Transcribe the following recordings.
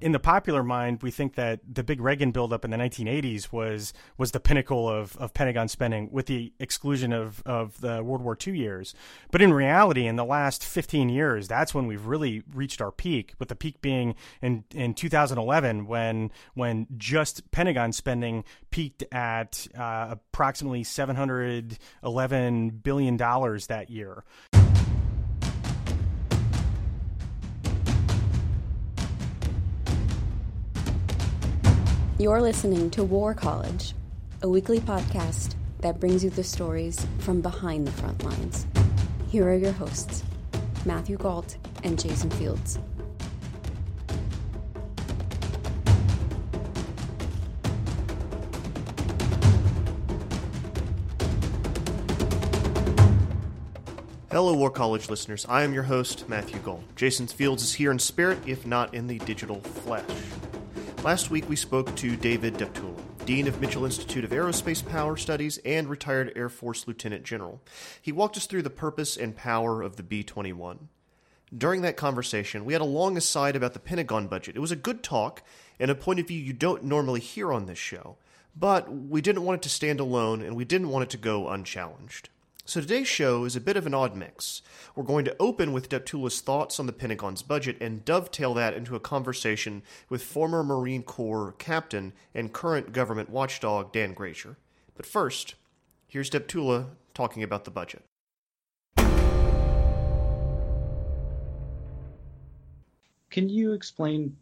in the popular mind, we think that the big Reagan buildup in the 1980s was was the pinnacle of, of Pentagon spending, with the exclusion of, of the World War II years. But in reality, in the last 15 years, that's when we've really reached our peak. With the peak being in in 2011, when when just Pentagon spending peaked at uh, approximately 711 billion dollars that year. You're listening to War College, a weekly podcast that brings you the stories from behind the front lines. Here are your hosts, Matthew Gault and Jason Fields. Hello, War College listeners. I am your host, Matthew Gault. Jason Fields is here in spirit, if not in the digital flesh. Last week we spoke to David Deptula, Dean of Mitchell Institute of Aerospace Power Studies and retired Air Force Lieutenant General. He walked us through the purpose and power of the B 21. During that conversation, we had a long aside about the Pentagon budget. It was a good talk and a point of view you don't normally hear on this show, but we didn't want it to stand alone and we didn't want it to go unchallenged. So today's show is a bit of an odd mix. We're going to open with Deptula's thoughts on the Pentagon's budget and dovetail that into a conversation with former Marine Corps captain and current government watchdog Dan Grazier. But first, here's Deptula talking about the budget. Can you explain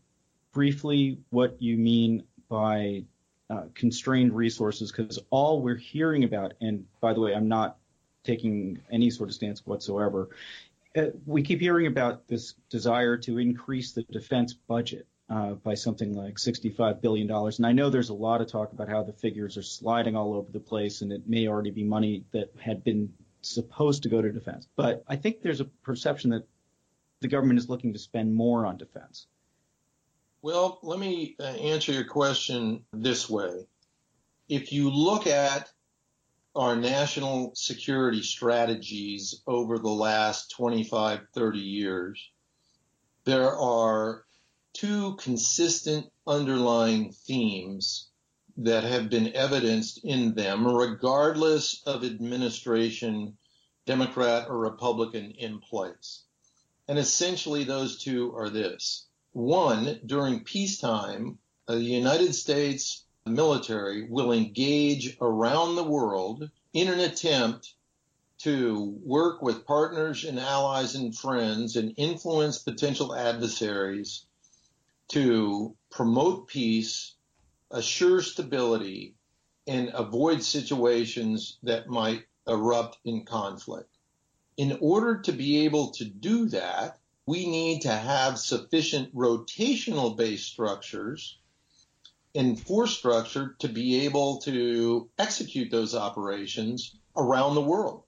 briefly what you mean by uh, constrained resources? Because all we're hearing about, and by the way, I'm not taking any sort of stance whatsoever. Uh, we keep hearing about this desire to increase the defense budget uh, by something like $65 billion. And I know there's a lot of talk about how the figures are sliding all over the place and it may already be money that had been supposed to go to defense. But I think there's a perception that the government is looking to spend more on defense. Well, let me uh, answer your question this way. If you look at our national security strategies over the last 25, 30 years, there are two consistent underlying themes that have been evidenced in them, regardless of administration, Democrat or Republican in place. And essentially, those two are this. One, during peacetime, the United States military will engage around the world in an attempt to work with partners and allies and friends and influence potential adversaries to promote peace, assure stability, and avoid situations that might erupt in conflict. In order to be able to do that, we need to have sufficient rotational based structures in force structure to be able to execute those operations around the world.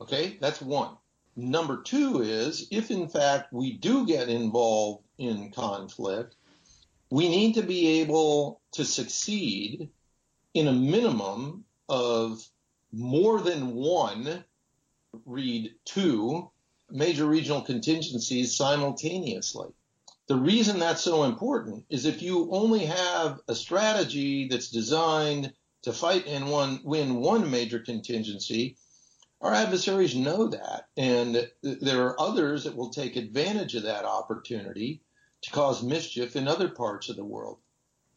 Okay, that's one. Number two is if in fact we do get involved in conflict, we need to be able to succeed in a minimum of more than one, read two, major regional contingencies simultaneously. The reason that's so important is if you only have a strategy that's designed to fight and one, win one major contingency, our adversaries know that. And there are others that will take advantage of that opportunity to cause mischief in other parts of the world.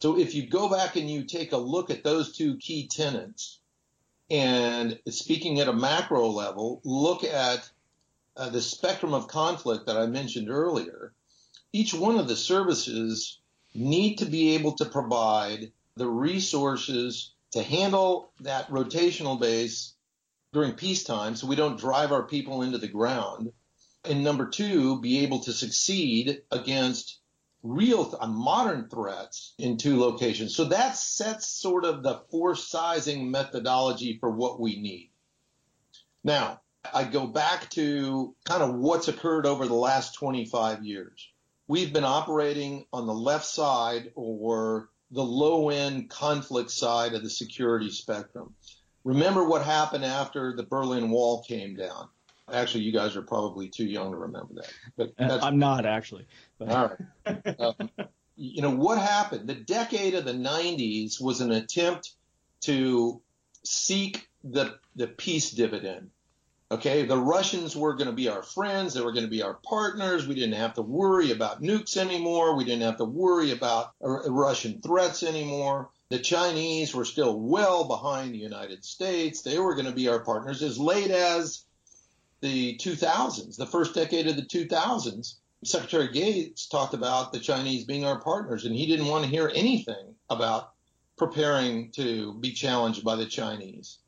So if you go back and you take a look at those two key tenets, and speaking at a macro level, look at uh, the spectrum of conflict that I mentioned earlier, each one of the services need to be able to provide the resources to handle that rotational base during peacetime so we don't drive our people into the ground. And number two, be able to succeed against real th- uh, modern threats in two locations. So that sets sort of the force sizing methodology for what we need. Now, I go back to kind of what's occurred over the last 25 years we've been operating on the left side or the low end conflict side of the security spectrum. Remember what happened after the Berlin Wall came down. Actually, you guys are probably too young to remember that. But I'm not actually. But. All right. Um, you know, what happened? The decade of the 90s was an attempt to seek the, the peace dividend. Okay, the Russians were going to be our friends. They were going to be our partners. We didn't have to worry about nukes anymore. We didn't have to worry about Russian threats anymore. The Chinese were still well behind the United States. They were going to be our partners as late as the 2000s, the first decade of the 2000s. Secretary Gates talked about the Chinese being our partners, and he didn't want to hear anything about preparing to be challenged by the Chinese.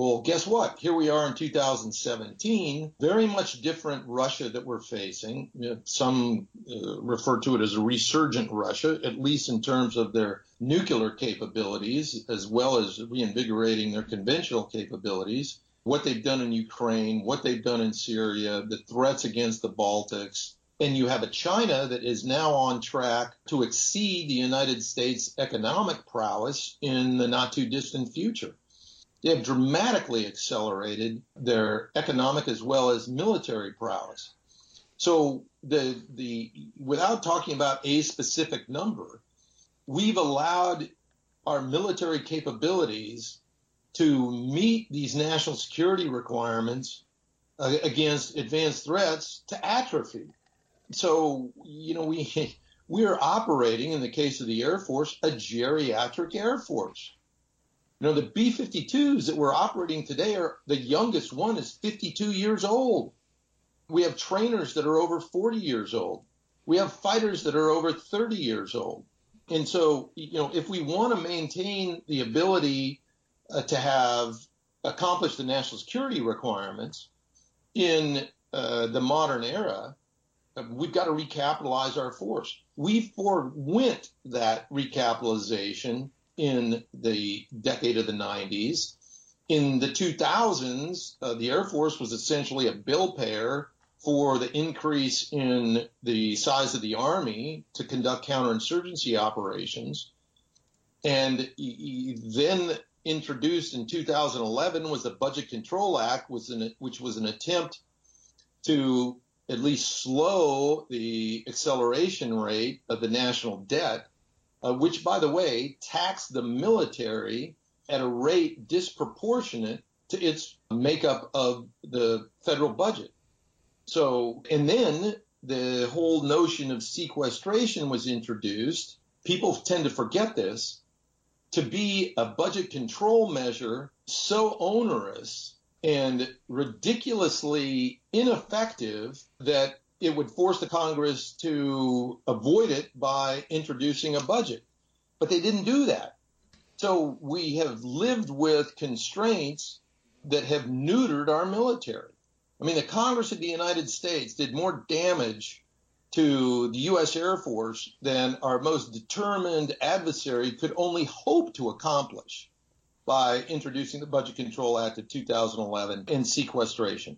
Well, guess what? Here we are in 2017, very much different Russia that we're facing. Some uh, refer to it as a resurgent Russia, at least in terms of their nuclear capabilities, as well as reinvigorating their conventional capabilities. What they've done in Ukraine, what they've done in Syria, the threats against the Baltics, and you have a China that is now on track to exceed the United States economic prowess in the not too distant future they have dramatically accelerated their economic as well as military prowess. So the the without talking about a specific number, we've allowed our military capabilities to meet these national security requirements uh, against advanced threats to atrophy. So you know we we are operating in the case of the Air Force a geriatric Air Force. You know, the B 52s that we're operating today are the youngest one is 52 years old. We have trainers that are over 40 years old. We have fighters that are over 30 years old. And so, you know, if we want to maintain the ability uh, to have accomplished the national security requirements in uh, the modern era, uh, we've got to recapitalize our force. We forewent that recapitalization in the decade of the 90s. In the 2000s, uh, the Air Force was essentially a bill payer for the increase in the size of the Army to conduct counterinsurgency operations. And then introduced in 2011 was the Budget Control Act, which was an attempt to at least slow the acceleration rate of the national debt uh, which, by the way, taxed the military at a rate disproportionate to its makeup of the federal budget. So, and then the whole notion of sequestration was introduced. People tend to forget this to be a budget control measure so onerous and ridiculously ineffective that it would force the Congress to avoid it by introducing a budget. But they didn't do that. So we have lived with constraints that have neutered our military. I mean, the Congress of the United States did more damage to the U.S. Air Force than our most determined adversary could only hope to accomplish by introducing the Budget Control Act of 2011 and sequestration.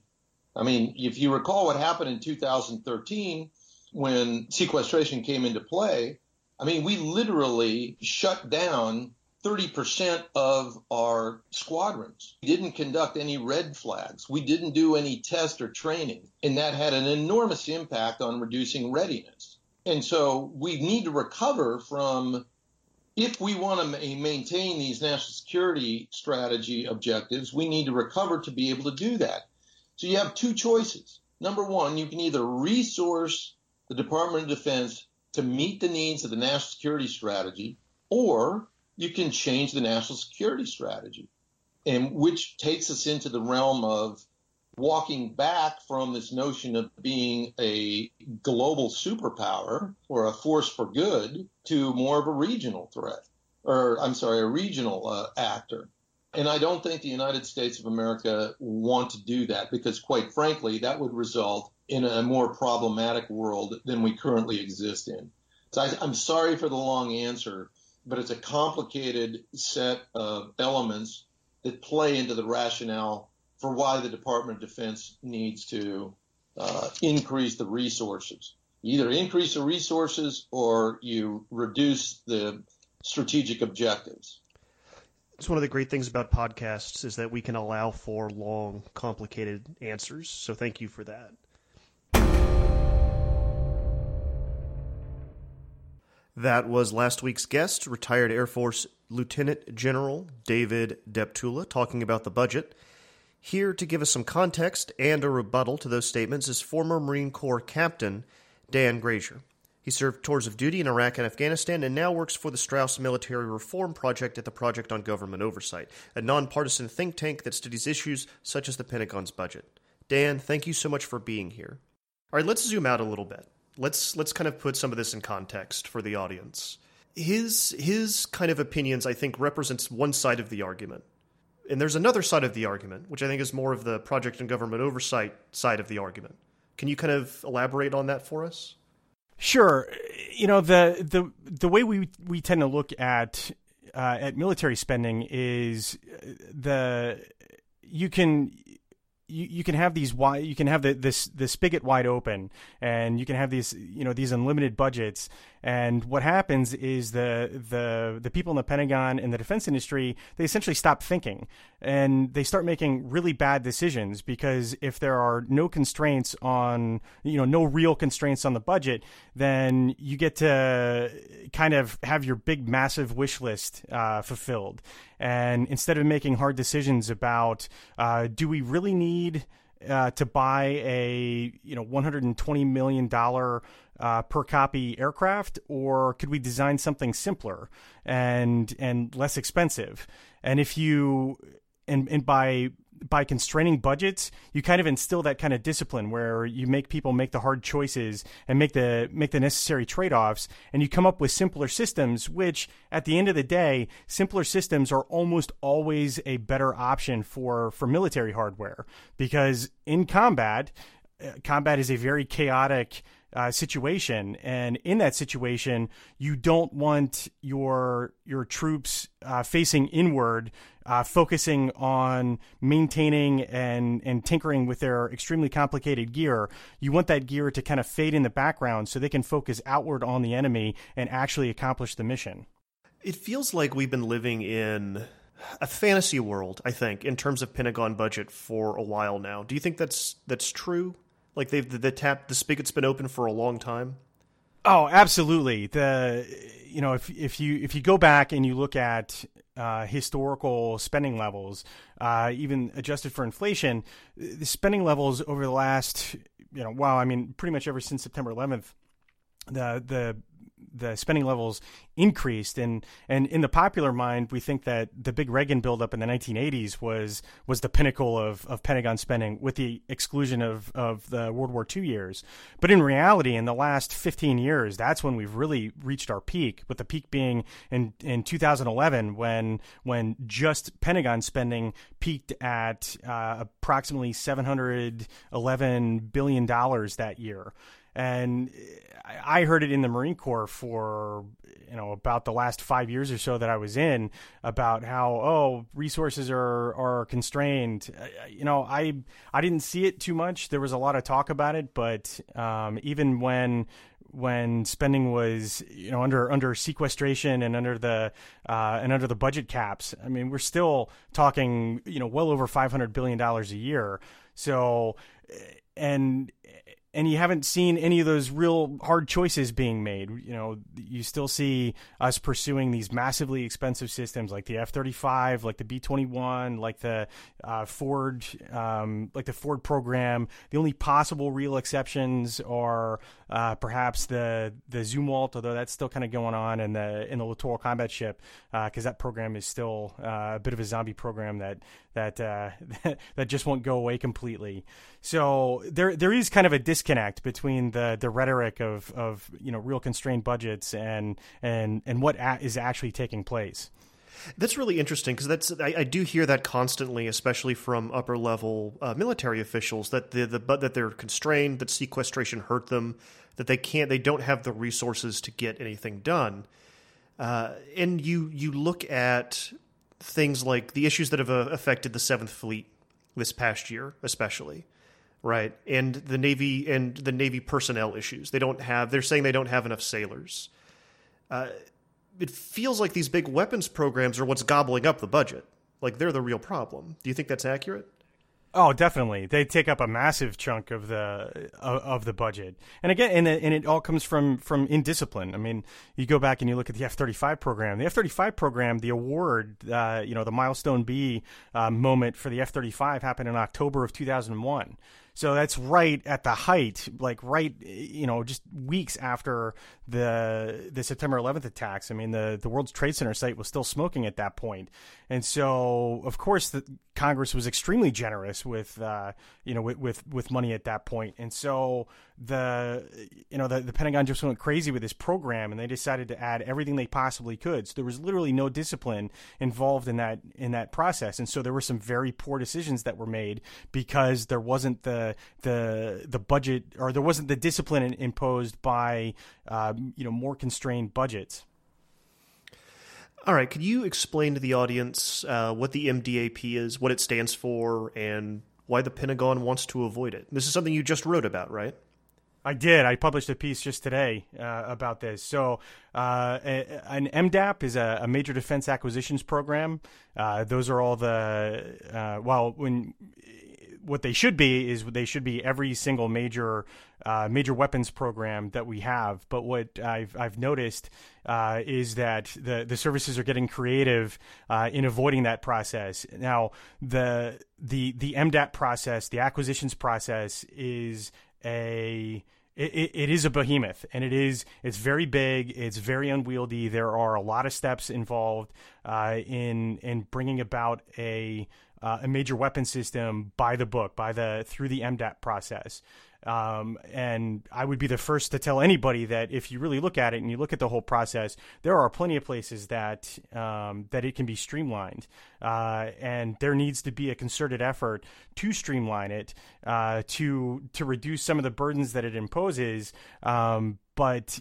I mean, if you recall what happened in 2013 when sequestration came into play, I mean, we literally shut down 30% of our squadrons. We didn't conduct any red flags. We didn't do any test or training. And that had an enormous impact on reducing readiness. And so we need to recover from, if we want to maintain these national security strategy objectives, we need to recover to be able to do that. So you have two choices. Number one, you can either resource the Department of Defense to meet the needs of the national security strategy, or you can change the national security strategy, and which takes us into the realm of walking back from this notion of being a global superpower or a force for good to more of a regional threat, or I'm sorry, a regional uh, actor. And I don't think the United States of America want to do that because, quite frankly, that would result in a more problematic world than we currently exist in. So I, I'm sorry for the long answer, but it's a complicated set of elements that play into the rationale for why the Department of Defense needs to uh, increase the resources. Either increase the resources or you reduce the strategic objectives. It's one of the great things about podcasts is that we can allow for long, complicated answers. So thank you for that. That was last week's guest, retired Air Force Lieutenant General David Deptula, talking about the budget. Here to give us some context and a rebuttal to those statements is former Marine Corps Captain Dan Grazier. He served tours of duty in Iraq and Afghanistan and now works for the Strauss Military Reform Project at the Project on Government Oversight, a nonpartisan think tank that studies issues such as the Pentagon's budget. Dan, thank you so much for being here. All right, let's zoom out a little bit let's let's kind of put some of this in context for the audience. His his kind of opinions, I think, represents one side of the argument, and there's another side of the argument, which I think is more of the project and government oversight side of the argument. Can you kind of elaborate on that for us? Sure. You know the the the way we we tend to look at uh, at military spending is the you can you, you can have these wide you can have the, this the spigot wide open and you can have these you know these unlimited budgets and what happens is the the the people in the Pentagon and the defense industry they essentially stop thinking and they start making really bad decisions because if there are no constraints on you know no real constraints on the budget, then you get to kind of have your big massive wish list uh, fulfilled. And instead of making hard decisions about uh, do we really need uh, to buy a you know 120 million dollar uh, per copy aircraft, or could we design something simpler and and less expensive? And if you and and by by constraining budgets, you kind of instill that kind of discipline where you make people make the hard choices and make the make the necessary trade-offs and you come up with simpler systems which at the end of the day, simpler systems are almost always a better option for for military hardware because in combat, uh, combat is a very chaotic uh, situation, and in that situation, you don't want your your troops uh, facing inward, uh, focusing on maintaining and and tinkering with their extremely complicated gear. You want that gear to kind of fade in the background so they can focus outward on the enemy and actually accomplish the mission. It feels like we've been living in a fantasy world, I think, in terms of Pentagon budget for a while now. Do you think that's that's true? Like they've the, the tap the spigot's been open for a long time. Oh, absolutely. The you know if if you if you go back and you look at uh, historical spending levels, uh, even adjusted for inflation, the spending levels over the last you know wow I mean pretty much ever since September 11th, the the the spending levels increased. And and in the popular mind we think that the big Reagan buildup in the 1980s was was the pinnacle of, of Pentagon spending with the exclusion of, of the World War II years. But in reality in the last 15 years that's when we've really reached our peak with the peak being in in 2011 when when just Pentagon spending peaked at uh, approximately 711 billion dollars that year and I heard it in the Marine Corps for you know about the last five years or so that I was in about how oh resources are are constrained. Uh, you know I I didn't see it too much. There was a lot of talk about it, but um, even when when spending was you know under under sequestration and under the uh, and under the budget caps. I mean, we're still talking you know well over five hundred billion dollars a year. So and and you haven't seen any of those real hard choices being made. You know, you still see us pursuing these massively expensive systems like the F thirty five, like the B twenty one, like the uh, Ford, um, like the Ford program. The only possible real exceptions are uh, perhaps the the Zumwalt, although that's still kind of going on, and the in the littoral combat ship because uh, that program is still uh, a bit of a zombie program that that uh, that just won't go away completely. So there there is kind of a disconnect between the the rhetoric of of you know real constrained budgets and and and what a- is actually taking place. That's really interesting because that's I, I, do hear that constantly, especially from upper level uh, military officials that the, the but that they're constrained, that sequestration hurt them, that they can't, they don't have the resources to get anything done. Uh, and you you look at things like the issues that have uh, affected the Seventh Fleet this past year, especially, right? And the Navy and the Navy personnel issues. They don't have. They're saying they don't have enough sailors. Uh, it feels like these big weapons programs are what's gobbling up the budget. Like they're the real problem. Do you think that's accurate? Oh, definitely. They take up a massive chunk of the of, the budget, and again, and it, and it all comes from from indiscipline. I mean, you go back and you look at the F thirty five program. The F thirty five program, the award, uh, you know, the milestone B uh, moment for the F thirty five happened in October of two thousand and one. So that's right at the height, like right, you know, just weeks after the the September 11th attacks. I mean, the the World Trade Center site was still smoking at that point, and so of course the Congress was extremely generous with, uh, you know, with, with with money at that point, and so the you know the, the Pentagon just went crazy with this program, and they decided to add everything they possibly could. So there was literally no discipline involved in that in that process, and so there were some very poor decisions that were made because there wasn't the the the budget or there wasn't the discipline imposed by um, you know more constrained budgets. All right, could you explain to the audience uh, what the MDAP is, what it stands for, and why the Pentagon wants to avoid it? This is something you just wrote about, right? I did. I published a piece just today uh, about this. So, uh, an MDAP is a, a, major defense acquisitions program. Uh, those are all the uh, well, when what they should be is they should be every single major uh, major weapons program that we have. But what I've I've noticed uh, is that the the services are getting creative in avoiding that process. Now the the the MDAP process, the acquisitions process, is a it, it is a behemoth and it is it's very big it's very unwieldy there are a lot of steps involved uh, in in bringing about a uh, a major weapon system by the book, by the through the MDAP process. Um, and I would be the first to tell anybody that if you really look at it and you look at the whole process, there are plenty of places that um, that it can be streamlined, uh, and there needs to be a concerted effort to streamline it uh, to to reduce some of the burdens that it imposes. Um, but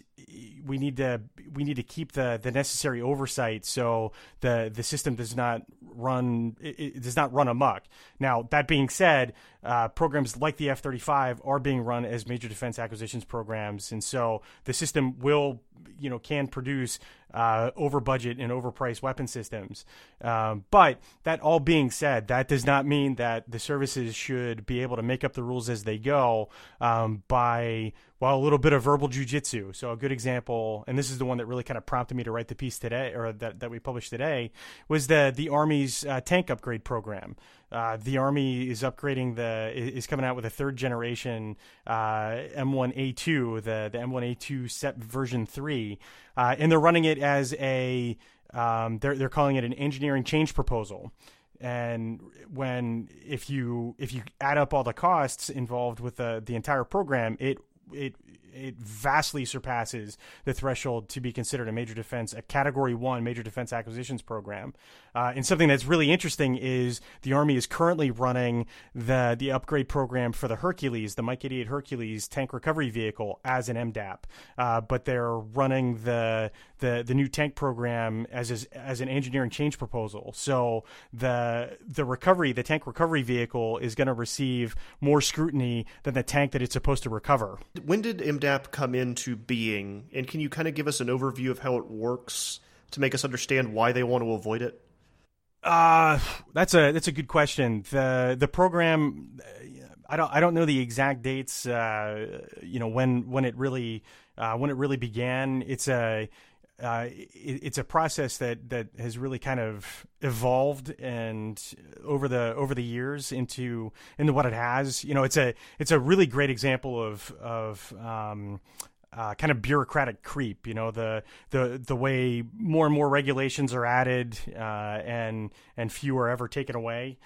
we need to we need to keep the, the necessary oversight so the the system does not run it, it does not run amok. Now that being said, uh, programs like the F thirty five are being run as major defense acquisitions programs, and so the system will you know can produce uh, over budget and overpriced weapon systems. Um, but that all being said, that does not mean that the services should be able to make up the rules as they go um, by well a little bit of verbal jujitsu. So a good example, and this is the one that really kind of prompted me to write the piece today, or that, that we published today, was the the Army's uh, tank upgrade program. Uh, the Army is upgrading the is coming out with a third generation uh, M1A2, the the M1A2 SEP version three, uh, and they're running it as a um, they're they're calling it an engineering change proposal. And when if you if you add up all the costs involved with the the entire program, it it it vastly surpasses the threshold to be considered a major defense, a Category One major defense acquisitions program. Uh, and something that's really interesting is the Army is currently running the the upgrade program for the Hercules, the Mike 88 Hercules tank recovery vehicle, as an MDAP, uh, but they're running the the the new tank program as as, as an engineering change proposal. So the the recovery, the tank recovery vehicle, is going to receive more scrutiny than the tank that it's supposed to recover. When did MDAP come into being, and can you kind of give us an overview of how it works to make us understand why they want to avoid it? Uh, that's a that's a good question. the The program, I don't I don't know the exact dates. Uh, you know when when it really uh, when it really began. It's a uh, it, it's a process that, that has really kind of evolved and over the over the years into into what it has. You know, it's a it's a really great example of of um, uh, kind of bureaucratic creep. You know, the the the way more and more regulations are added uh, and and fewer ever taken away.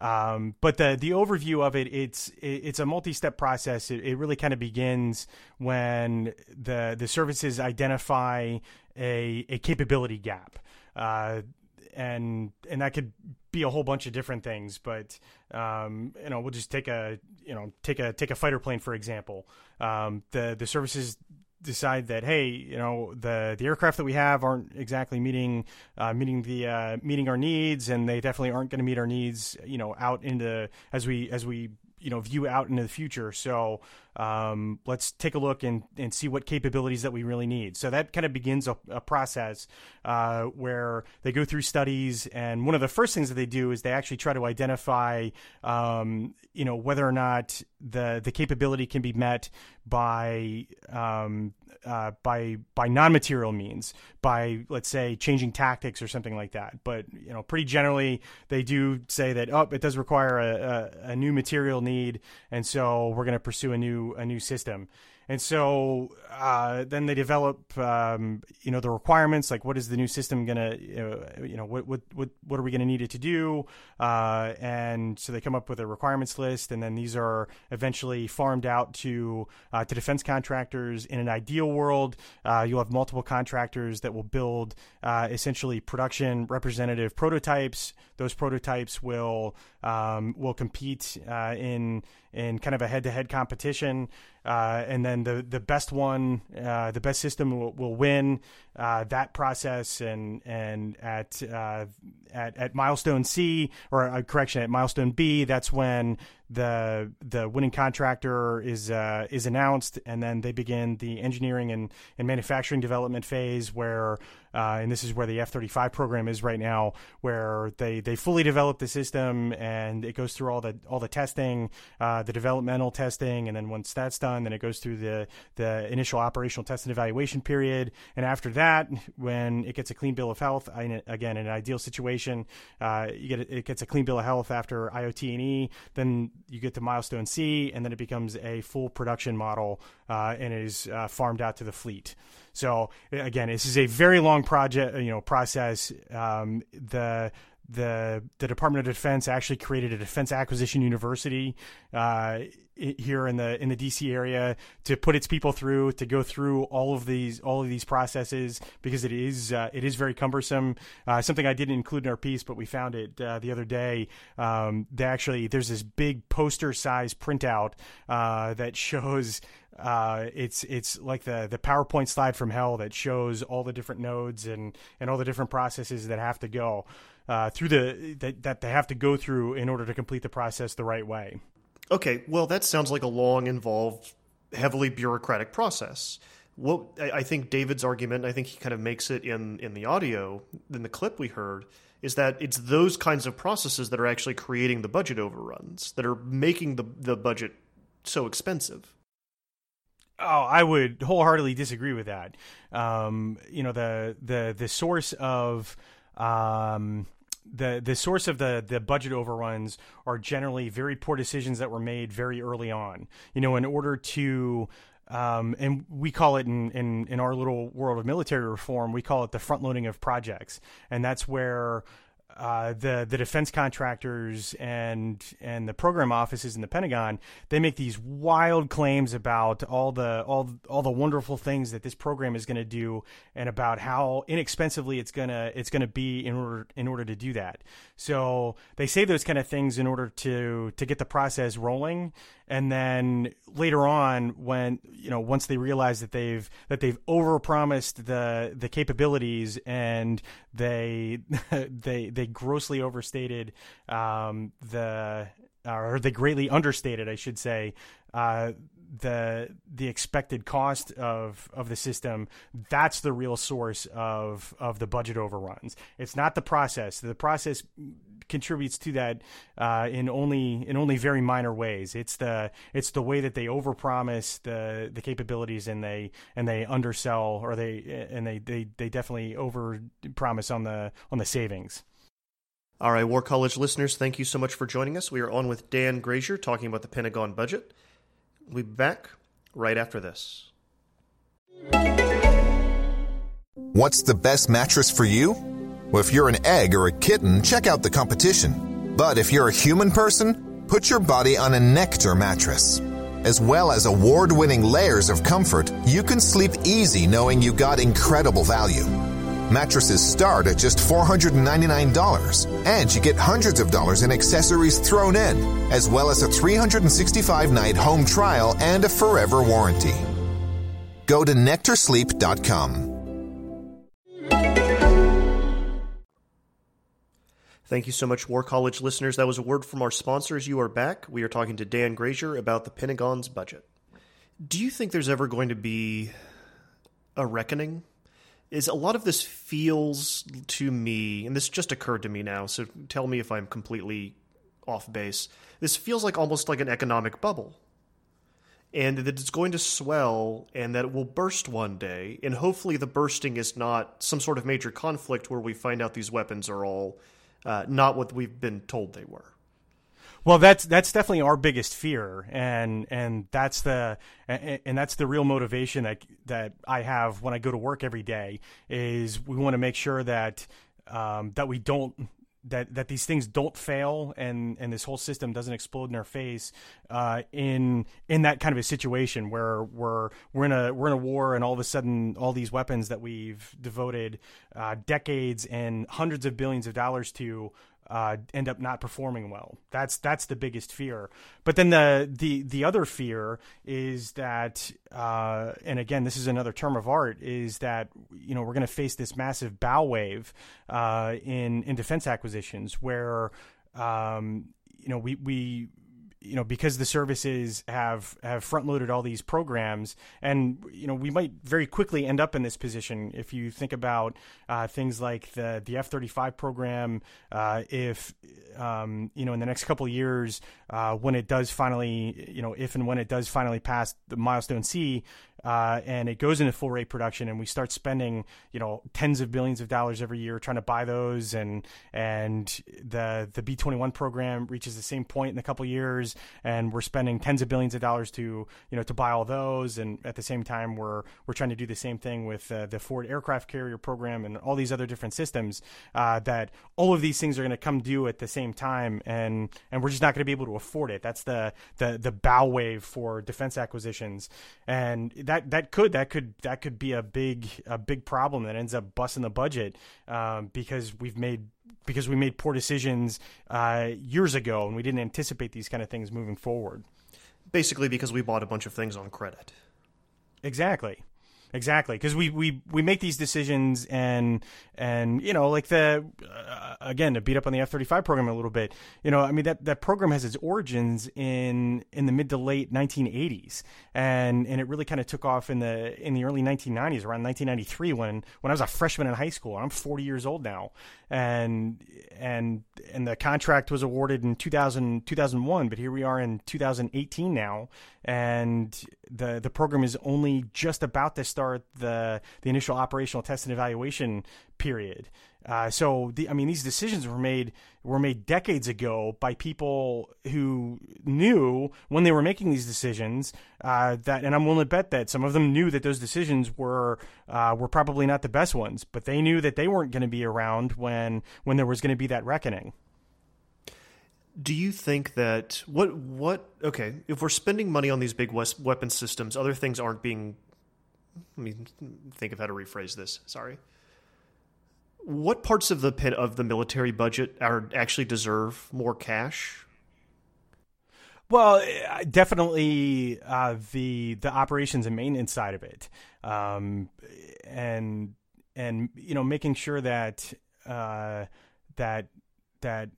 Um, but the the overview of it, it's it's a multi-step process. It, it really kind of begins when the the services identify a a capability gap. Uh, and and that could be a whole bunch of different things. But um, you know, we'll just take a you know take a take a fighter plane for example. Um, the the services decide that hey, you know the the aircraft that we have aren't exactly meeting uh, meeting the uh, meeting our needs, and they definitely aren't going to meet our needs. You know, out into as we as we you know view out into the future. So um, let's take a look and, and see what capabilities that we really need. So that kind of begins a, a process uh, where they go through studies, and one of the first things that they do is they actually try to identify, um, you know, whether or not the the capability can be met by um, uh, by by non-material means, by let's say changing tactics or something like that. But you know, pretty generally, they do say that oh, it does require a, a, a new material need, and so we're going to pursue a new a new system. And so uh, then they develop, um, you know, the requirements like what is the new system gonna, you know, what what what what are we gonna need it to do? Uh, and so they come up with a requirements list, and then these are eventually farmed out to uh, to defense contractors. In an ideal world, uh, you'll have multiple contractors that will build uh, essentially production representative prototypes. Those prototypes will um, will compete in in kind of a head to head competition uh, and then the the best one, uh, the best system will, will win uh, that process. And and at uh, at at milestone C or uh, correction at milestone B, that's when the the winning contractor is uh, is announced, and then they begin the engineering and, and manufacturing development phase, where uh, and this is where the F thirty five program is right now, where they, they fully develop the system and it goes through all the all the testing, uh, the developmental testing, and then once that's done, then it goes through the the initial operational test and evaluation period, and after that, when it gets a clean bill of health, I, again in an ideal situation, uh, you get it gets a clean bill of health after IOT and E, then you get to milestone C, and then it becomes a full production model uh, and is uh, farmed out to the fleet. So again, this is a very long project, you know, process. Um, the the the Department of Defense actually created a Defense Acquisition University uh, here in the in the DC area to put its people through to go through all of these all of these processes because it is uh, it is very cumbersome. Uh, something I didn't include in our piece, but we found it uh, the other day. Um, they actually there's this big poster size printout uh, that shows uh, it's it's like the the PowerPoint slide from hell that shows all the different nodes and and all the different processes that have to go uh, through the that, that they have to go through in order to complete the process the right way. Okay, well that sounds like a long, involved, heavily bureaucratic process. What I think David's argument, I think he kind of makes it in in the audio, in the clip we heard, is that it's those kinds of processes that are actually creating the budget overruns, that are making the the budget so expensive. Oh, I would wholeheartedly disagree with that. Um, you know, the the the source of um, the the source of the the budget overruns are generally very poor decisions that were made very early on. You know, in order to um, and we call it in, in, in our little world of military reform, we call it the front loading of projects, and that's where uh, the the defense contractors and and the program offices in the Pentagon they make these wild claims about all the all all the wonderful things that this program is going to do and about how inexpensively it's gonna it's gonna be in order in order to do that. So they say those kind of things in order to to get the process rolling, and then later on when you know once they realize that they've that they've overpromised the the capabilities and they they they grossly overstated um, the or they greatly understated, I should say, uh, the the expected cost of of the system that's the real source of of the budget overruns it's not the process the process contributes to that uh, in only in only very minor ways it's the it's the way that they overpromise the the capabilities and they and they undersell or they and they they, they definitely over promise on the on the savings all right, War College listeners, thank you so much for joining us. We are on with Dan Grazier talking about the Pentagon budget. We'll be back right after this. What's the best mattress for you? Well, if you're an egg or a kitten, check out the competition. But if you're a human person, put your body on a Nectar mattress. As well as award winning layers of comfort, you can sleep easy knowing you got incredible value. Mattresses start at just $499, and you get hundreds of dollars in accessories thrown in, as well as a 365 night home trial and a forever warranty. Go to nectarsleep.com. Thank you so much, War College listeners. That was a word from our sponsors. You are back. We are talking to Dan Grazier about the Pentagon's budget. Do you think there's ever going to be a reckoning? Is a lot of this feels to me, and this just occurred to me now, so tell me if I'm completely off base. This feels like almost like an economic bubble. And that it's going to swell and that it will burst one day. And hopefully, the bursting is not some sort of major conflict where we find out these weapons are all uh, not what we've been told they were. Well, that's that's definitely our biggest fear, and and that's the and that's the real motivation that that I have when I go to work every day is we want to make sure that um, that we don't that that these things don't fail and and this whole system doesn't explode in our face uh, in in that kind of a situation where we're we're in a we're in a war and all of a sudden all these weapons that we've devoted uh, decades and hundreds of billions of dollars to uh, end up not performing well. That's that's the biggest fear. But then the the the other fear is that, uh, and again, this is another term of art, is that you know we're going to face this massive bow wave uh, in in defense acquisitions where. Um, you know, we, we you know because the services have have front loaded all these programs and you know we might very quickly end up in this position. If you think about uh, things like the the F-35 program uh, if um, you know in the next couple of years uh, when it does finally you know if and when it does finally pass the milestone C uh, and it goes into full rate production, and we start spending, you know, tens of billions of dollars every year trying to buy those, and and the the B twenty one program reaches the same point in a couple years, and we're spending tens of billions of dollars to you know to buy all those, and at the same time we're we're trying to do the same thing with uh, the Ford aircraft carrier program and all these other different systems. Uh, that all of these things are going to come due at the same time, and and we're just not going to be able to afford it. That's the the the bow wave for defense acquisitions, and that that could that could that could be a big a big problem that ends up busting the budget um, because we've made because we made poor decisions uh, years ago and we didn't anticipate these kind of things moving forward. Basically, because we bought a bunch of things on credit. Exactly. Exactly, because we, we, we make these decisions and and you know like the uh, again to beat up on the F thirty five program a little bit. You know, I mean that, that program has its origins in in the mid to late nineteen eighties, and and it really kind of took off in the in the early nineteen nineties, around nineteen ninety three when when I was a freshman in high school. I'm forty years old now, and and and the contract was awarded in 2000, 2001, but here we are in two thousand eighteen now, and the the program is only just about to start the the initial operational test and evaluation period. Uh, so the, I mean, these decisions were made were made decades ago by people who knew when they were making these decisions uh, that, and I'm willing to bet that some of them knew that those decisions were uh, were probably not the best ones, but they knew that they weren't going to be around when when there was going to be that reckoning do you think that what what okay if we're spending money on these big weapon systems other things aren't being let me think of how to rephrase this. Sorry. What parts of the pit of the military budget are actually deserve more cash? Well, definitely uh, the the operations and maintenance side of it, um, and and you know making sure that uh, that that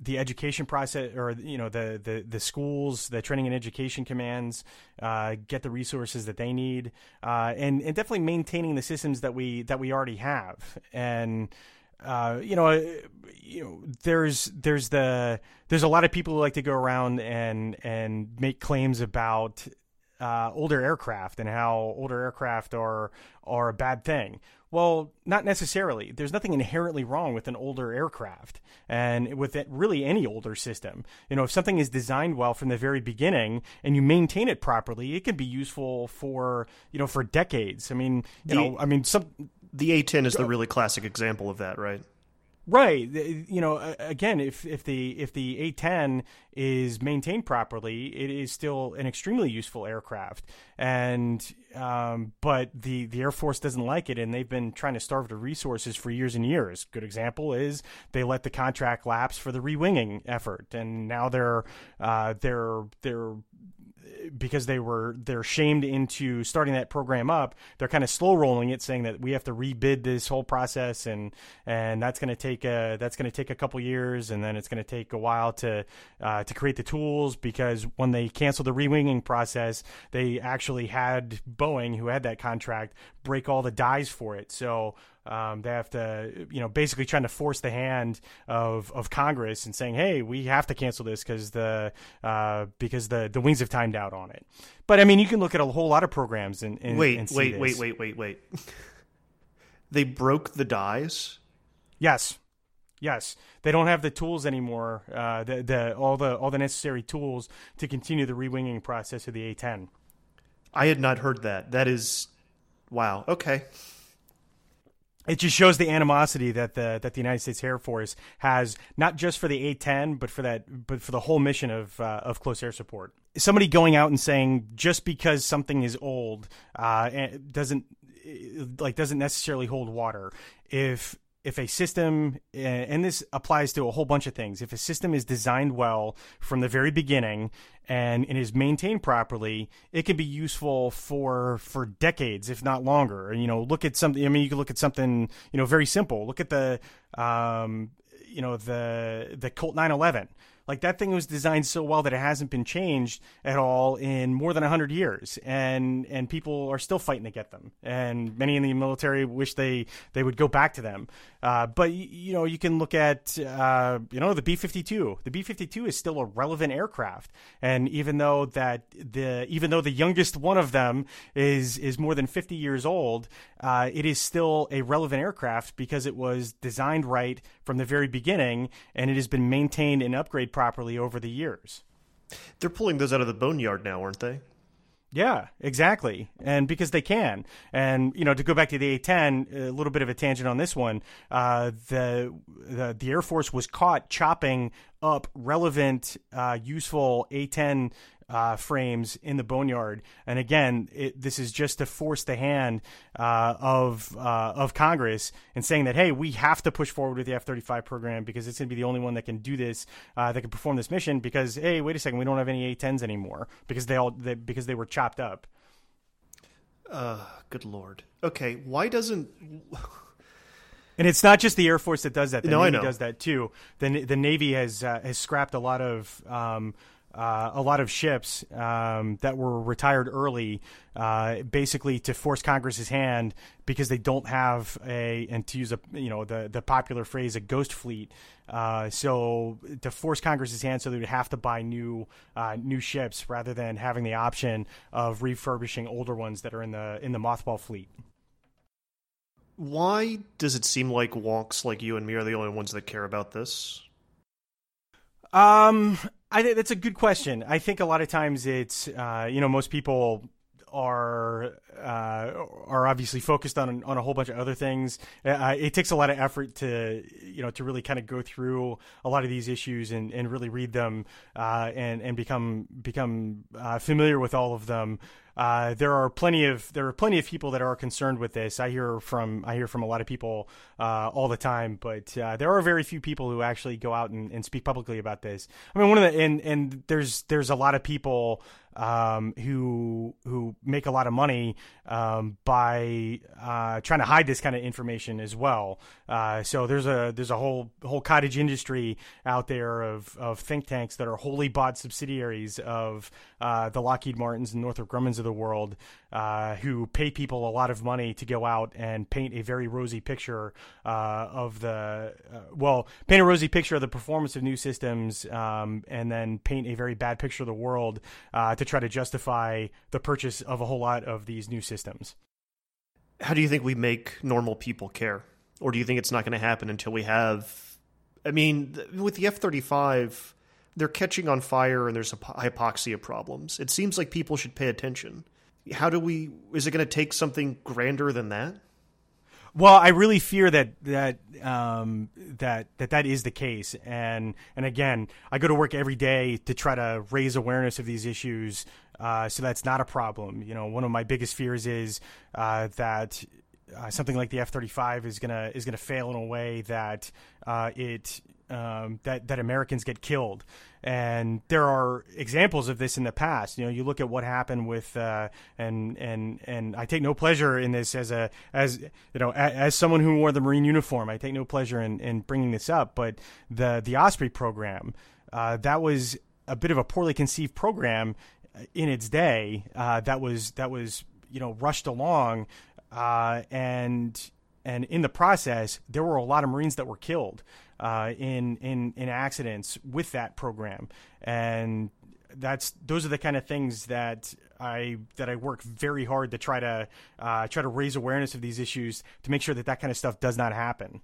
the education process or you know the, the the schools the training and education commands uh, get the resources that they need uh, and and definitely maintaining the systems that we that we already have and uh, you know you know there's there's the there's a lot of people who like to go around and and make claims about uh, older aircraft and how older aircraft are are a bad thing. Well, not necessarily. There's nothing inherently wrong with an older aircraft and with it, really any older system. You know, if something is designed well from the very beginning and you maintain it properly, it can be useful for, you know, for decades. I mean, you the, know, I mean, some the A10 is the really classic example of that, right? Right. You know, again, if if the if the A10 is maintained properly, it is still an extremely useful aircraft. And um, but the the Air Force doesn't like it, and they've been trying to starve the resources for years and years. Good example is they let the contract lapse for the rewinging effort, and now they're uh, they're they're because they were they're shamed into starting that program up. They're kind of slow rolling it, saying that we have to rebid this whole process, and and that's going to take a that's going to take a couple years, and then it's going to take a while to uh, to create the tools because when they canceled the rewinging process, they actually had Boeing, who had that contract, break all the dies for it. So um, they have to, you know, basically trying to force the hand of, of Congress and saying, "Hey, we have to cancel this because the uh, because the the wings have timed out on it." But I mean, you can look at a whole lot of programs and, and wait, and wait, this. wait, wait, wait, wait. they broke the dies. Yes, yes, they don't have the tools anymore. Uh, the the all the all the necessary tools to continue the rewinging process of the A10. I had not heard that. That is, wow. Okay it just shows the animosity that the that the United States Air Force has not just for the A10 but for that but for the whole mission of uh, of close air support. Somebody going out and saying just because something is old uh, doesn't like doesn't necessarily hold water. If if a system, and this applies to a whole bunch of things, if a system is designed well from the very beginning and, it is maintained properly, it can be useful for for decades, if not longer. And you know, look at something. I mean, you can look at something. You know, very simple. Look at the, um, you know, the the Colt 1911 like that thing was designed so well that it hasn't been changed at all in more than 100 years and and people are still fighting to get them. And many in the military wish they they would go back to them. Uh, but you know you can look at uh, you know the B52 the B52 is still a relevant aircraft and even though that the even though the youngest one of them is is more than 50 years old uh, it is still a relevant aircraft because it was designed right from the very beginning and it has been maintained and upgraded properly over the years. They're pulling those out of the boneyard now, aren't they? Yeah, exactly. And because they can. And, you know, to go back to the A10, a little bit of a tangent on this one, uh, the, the, the Air Force was caught chopping up relevant, uh, useful A10 uh, frames in the boneyard. And again, it, this is just to force the hand uh, of uh, of Congress and saying that hey, we have to push forward with the F thirty five program because it's going to be the only one that can do this, uh, that can perform this mission. Because hey, wait a second, we don't have any A tens anymore because they all they, because they were chopped up. Uh, good lord. Okay, why doesn't and it's not just the Air Force that does that. The no, Navy does that too. The the Navy has uh, has scrapped a lot of um, uh, a lot of ships um, that were retired early, uh, basically to force Congress's hand because they don't have a, and to use a, you know, the the popular phrase, a ghost fleet. Uh, so to force Congress's hand, so they would have to buy new uh, new ships rather than having the option of refurbishing older ones that are in the in the mothball fleet. Why does it seem like wonks like you and me are the only ones that care about this? Um, I that's a good question. I think a lot of times it's uh, you know most people are uh, are obviously focused on on a whole bunch of other things. Uh, it takes a lot of effort to you know to really kind of go through a lot of these issues and, and really read them uh, and and become become uh, familiar with all of them. Uh, there are plenty of there are plenty of people that are concerned with this. I hear from I hear from a lot of people uh, all the time, but uh, there are very few people who actually go out and, and speak publicly about this. I mean, one of the and and there's there's a lot of people um, who who make a lot of money um, by uh, trying to hide this kind of information as well. Uh, so there's a there's a whole whole cottage industry out there of, of think tanks that are wholly bought subsidiaries of uh, the Lockheed Martins and Northrop Grummans of the world, uh, who pay people a lot of money to go out and paint a very rosy picture uh, of the uh, well, paint a rosy picture of the performance of new systems, um, and then paint a very bad picture of the world to try to justify the purchase of a whole lot of these new systems. How do you think we make normal people care? Or do you think it's not going to happen until we have. I mean, with the F 35, they're catching on fire and there's hypoxia problems. It seems like people should pay attention. How do we. Is it going to take something grander than that? Well, I really fear that that um, that that that is the case, and and again, I go to work every day to try to raise awareness of these issues, uh, so that's not a problem. You know, one of my biggest fears is uh, that uh, something like the F thirty five is gonna is gonna fail in a way that uh, it um, that that Americans get killed, and there are examples of this in the past. You know, you look at what happened with uh, and and and I take no pleasure in this as a as you know as, as someone who wore the Marine uniform. I take no pleasure in, in bringing this up, but the the Osprey program uh, that was a bit of a poorly conceived program in its day. Uh, that was that was you know rushed along, uh, and and in the process, there were a lot of Marines that were killed uh, in in in accidents with that program, and that's those are the kind of things that I that I work very hard to try to uh, try to raise awareness of these issues to make sure that that kind of stuff does not happen.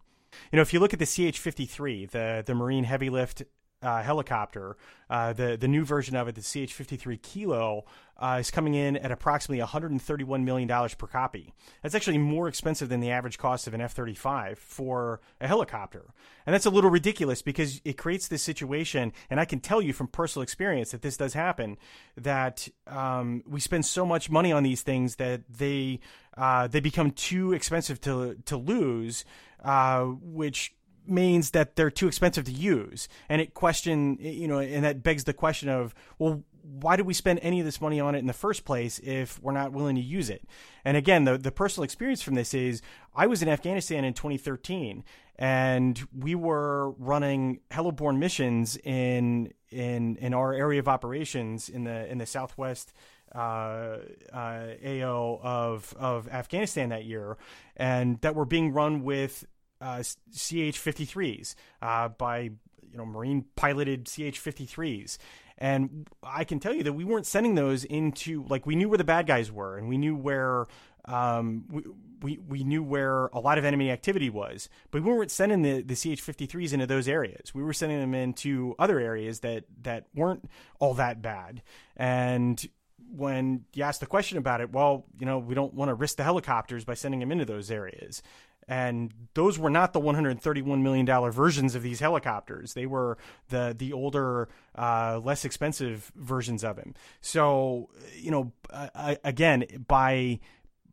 You know, if you look at the CH-53, the the Marine heavy lift uh, helicopter, uh, the the new version of it, the CH-53 Kilo, uh, is coming in at approximately 131 million dollars per copy. That's actually more expensive than the average cost of an F-35 for a helicopter, and that's a little ridiculous because it creates this situation. And I can tell you from personal experience that this does happen. That um, we spend so much money on these things that they uh, they become too expensive to to lose, uh, which means that they're too expensive to use. And it question, you know, and that begs the question of, well, why do we spend any of this money on it in the first place if we're not willing to use it? And again, the, the personal experience from this is I was in Afghanistan in 2013 and we were running heliborne missions in, in, in our area of operations in the, in the Southwest uh, uh, AO of of Afghanistan that year, and that were being run with uh, CH-53s uh, by you know Marine piloted CH-53s. And I can tell you that we weren't sending those into like we knew where the bad guys were, and we knew where um, we, we we knew where a lot of enemy activity was, but we weren't sending the, the CH-53s into those areas. We were sending them into other areas that that weren't all that bad. And when you ask the question about it, well, you know, we don't want to risk the helicopters by sending them into those areas and those were not the 131 million dollar versions of these helicopters. They were the the older, uh, less expensive versions of him. So you know, uh, again, by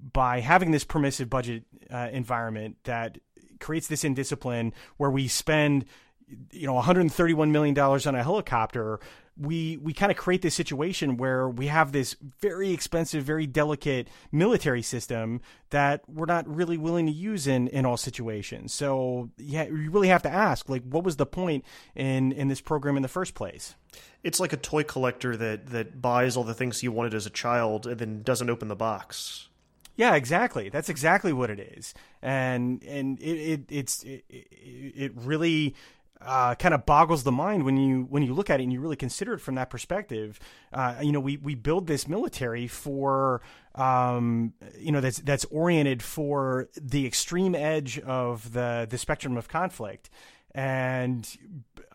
by having this permissive budget uh, environment that creates this indiscipline where we spend you know 131 million dollars on a helicopter we we kind of create this situation where we have this very expensive, very delicate military system that we're not really willing to use in in all situations. So yeah, you really have to ask, like, what was the point in in this program in the first place? It's like a toy collector that that buys all the things he wanted as a child and then doesn't open the box. Yeah, exactly. That's exactly what it is, and and it, it it's it, it really uh, kind of boggles the mind when you when you look at it and you really consider it from that perspective. Uh, you know, we we build this military for um, you know that's that's oriented for the extreme edge of the the spectrum of conflict, and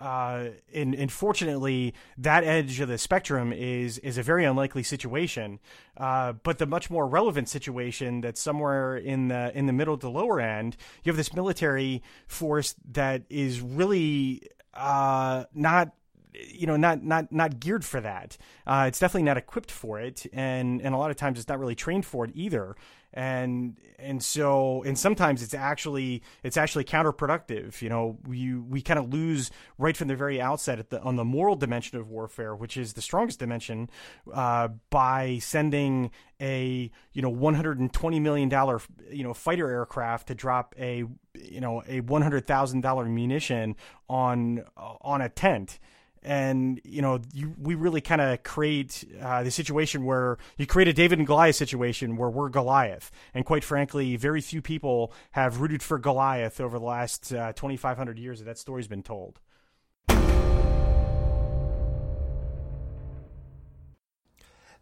uh, and, and fortunately, that edge of the spectrum is is a very unlikely situation. Uh, but the much more relevant situation that's somewhere in the in the middle to lower end, you have this military force that is really uh, not you know not not not geared for that. Uh, it's definitely not equipped for it, and and a lot of times it's not really trained for it either and and so and sometimes it's actually it's actually counterproductive you know? We we kind of lose right from the very outset at the on the moral dimension of warfare which is the strongest dimension uh, by sending a you know 120 million dollar you know fighter aircraft to drop a you know a 100 thousand dollar munition on on a tent and you know you, we really kind of create uh, the situation where you create a David and Goliath situation where we're Goliath, and quite frankly, very few people have rooted for Goliath over the last uh, 2,500 years that that story's been told.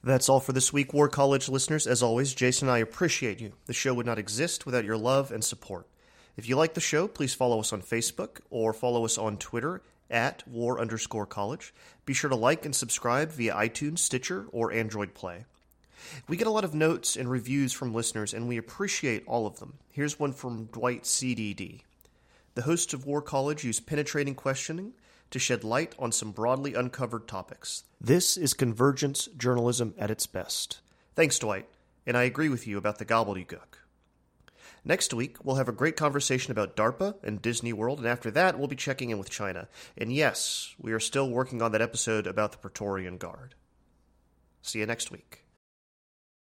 That's all for this week, War College listeners. As always, Jason and I appreciate you. The show would not exist without your love and support. If you like the show, please follow us on Facebook or follow us on Twitter at war underscore college. Be sure to like and subscribe via iTunes, Stitcher, or Android Play. We get a lot of notes and reviews from listeners, and we appreciate all of them. Here's one from Dwight CDD. The hosts of War College use penetrating questioning to shed light on some broadly uncovered topics. This is convergence journalism at its best. Thanks, Dwight, and I agree with you about the gobbledygook. Next week, we'll have a great conversation about DARPA and Disney World, and after that, we'll be checking in with China. And yes, we are still working on that episode about the Praetorian Guard. See you next week.